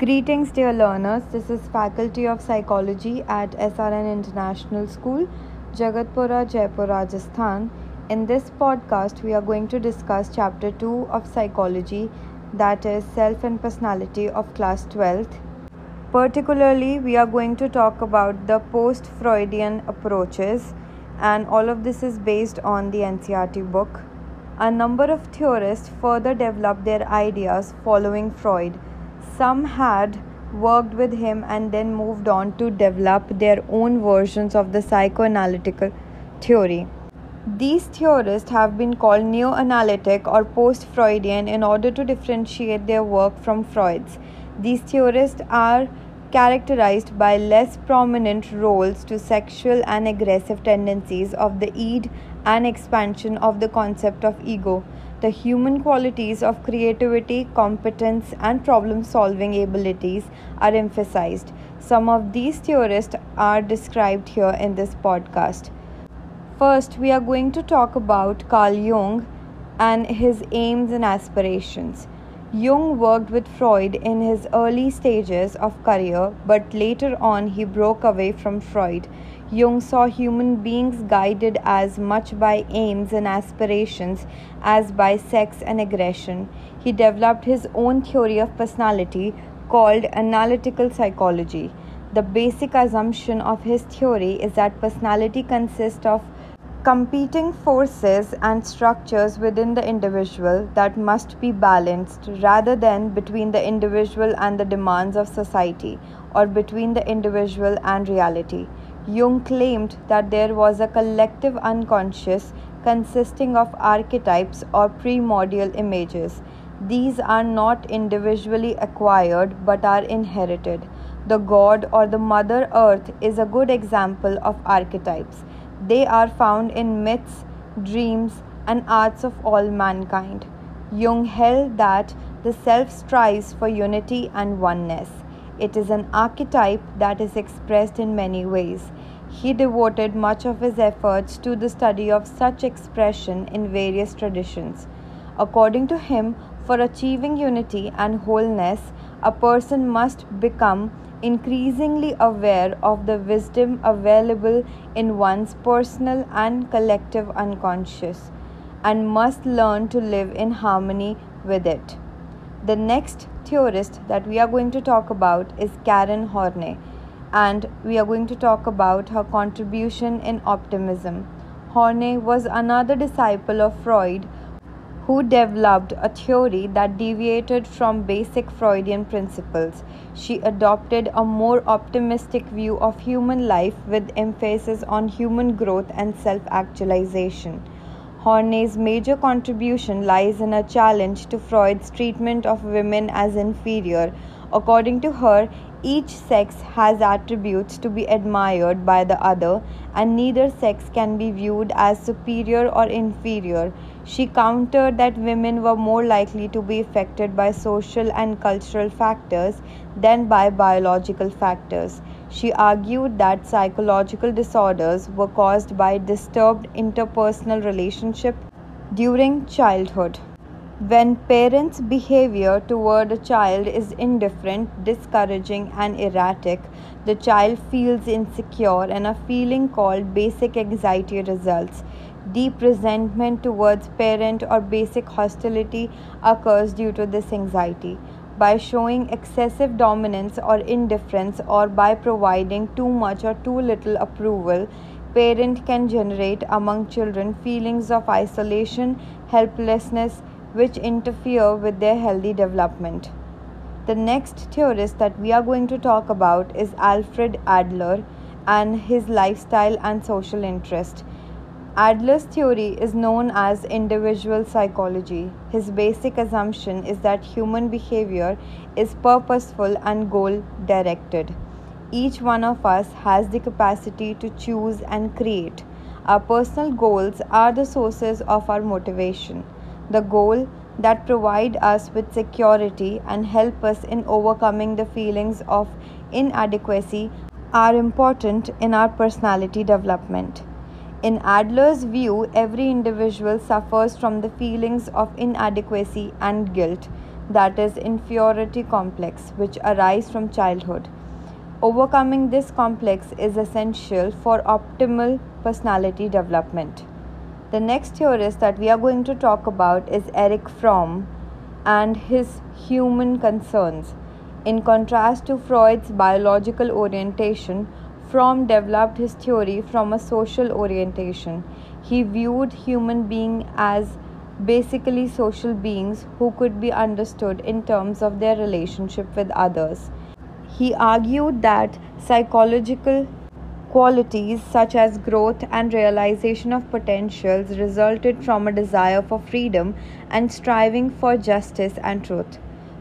Greetings, dear learners. This is Faculty of Psychology at SRN International School, Jagatpura, Jaipur, Rajasthan. In this podcast, we are going to discuss Chapter 2 of Psychology, that is Self and Personality of Class 12th. Particularly, we are going to talk about the post Freudian approaches, and all of this is based on the NCERT book. A number of theorists further developed their ideas following Freud some had worked with him and then moved on to develop their own versions of the psychoanalytical theory. These theorists have been called neo analytic or post Freudian in order to differentiate their work from Freud's. These theorists are characterized by less prominent roles to sexual and aggressive tendencies of the id and expansion of the concept of ego the human qualities of creativity, competence, and problem solving abilities are emphasized. Some of these theorists are described here in this podcast. First, we are going to talk about Carl Jung and his aims and aspirations. Jung worked with Freud in his early stages of career, but later on he broke away from Freud. Jung saw human beings guided as much by aims and aspirations as by sex and aggression. He developed his own theory of personality called analytical psychology. The basic assumption of his theory is that personality consists of competing forces and structures within the individual that must be balanced rather than between the individual and the demands of society or between the individual and reality. Jung claimed that there was a collective unconscious consisting of archetypes or primordial images. These are not individually acquired but are inherited. The God or the Mother Earth is a good example of archetypes. They are found in myths, dreams, and arts of all mankind. Jung held that the self strives for unity and oneness. It is an archetype that is expressed in many ways. He devoted much of his efforts to the study of such expression in various traditions. According to him, for achieving unity and wholeness, a person must become increasingly aware of the wisdom available in one's personal and collective unconscious and must learn to live in harmony with it. The next theorist that we are going to talk about is Karen Horney, and we are going to talk about her contribution in optimism. Horney was another disciple of Freud who developed a theory that deviated from basic Freudian principles. She adopted a more optimistic view of human life with emphasis on human growth and self actualization. Horney's major contribution lies in a challenge to Freud's treatment of women as inferior. According to her, each sex has attributes to be admired by the other, and neither sex can be viewed as superior or inferior. She countered that women were more likely to be affected by social and cultural factors than by biological factors. She argued that psychological disorders were caused by disturbed interpersonal relationship during childhood. When parents' behavior toward a child is indifferent, discouraging, and erratic, the child feels insecure, and a feeling called basic anxiety results. Deep resentment towards parent or basic hostility occurs due to this anxiety. By showing excessive dominance or indifference or by providing too much or too little approval parent can generate among children feelings of isolation helplessness which interfere with their healthy development. The next theorist that we are going to talk about is alfred adler and his lifestyle and social interest Adler's theory is known as individual psychology. His basic assumption is that human behavior is purposeful and goal directed. Each one of us has the capacity to choose and create. Our personal goals are the sources of our motivation. The goal that provide us with security and help us in overcoming the feelings of inadequacy are important in our personality development. In Adler's view, every individual suffers from the feelings of inadequacy and guilt. that is, inferiority complex, which arise from childhood. Overcoming this complex is essential for optimal personality development. The next theorist that we are going to talk about is Erich Fromm and his human concerns. In contrast to Freud's biological orientation, Fromm developed his theory from a social orientation. He viewed human beings as basically social beings who could be understood in terms of their relationship with others. He argued that psychological qualities such as growth and realization of potentials resulted from a desire for freedom and striving for justice and truth.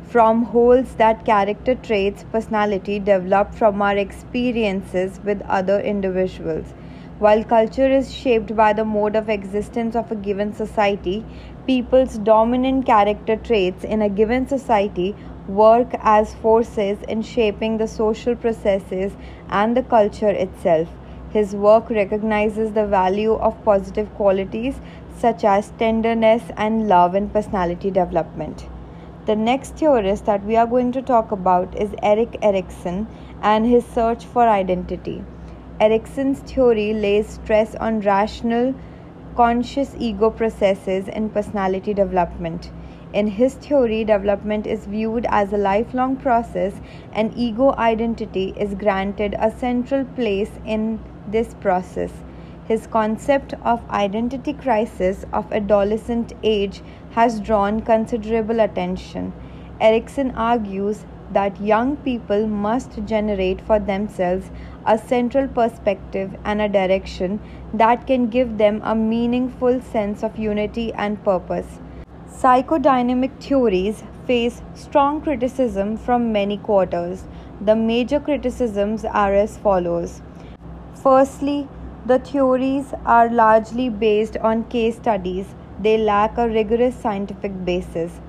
Fromm holds that character traits, personality develop from our experiences with other individuals. While culture is shaped by the mode of existence of a given society, people's dominant character traits in a given society work as forces in shaping the social processes and the culture itself. His work recognizes the value of positive qualities such as tenderness and love in personality development. The next theorist that we are going to talk about is Erik Erikson and his search for identity. Erikson's theory lays stress on rational, conscious ego processes in personality development. In his theory, development is viewed as a lifelong process, and ego identity is granted a central place in this process. His concept of identity crisis of adolescent age has drawn considerable attention. Erikson argues that young people must generate for themselves a central perspective and a direction that can give them a meaningful sense of unity and purpose. Psychodynamic theories face strong criticism from many quarters. The major criticisms are as follows. Firstly, the theories are largely based on case studies, they lack a rigorous scientific basis.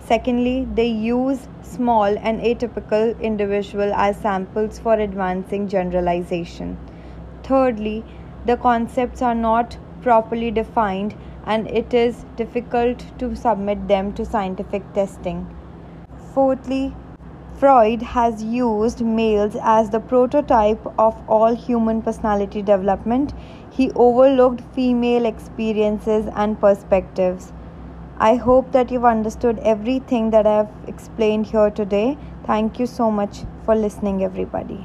Secondly, they use small and atypical individuals as samples for advancing generalization. Thirdly, the concepts are not properly defined and it is difficult to submit them to scientific testing. Fourthly, Freud has used males as the prototype of all human personality development. He overlooked female experiences and perspectives. I hope that you've understood everything that I've explained here today. Thank you so much for listening, everybody.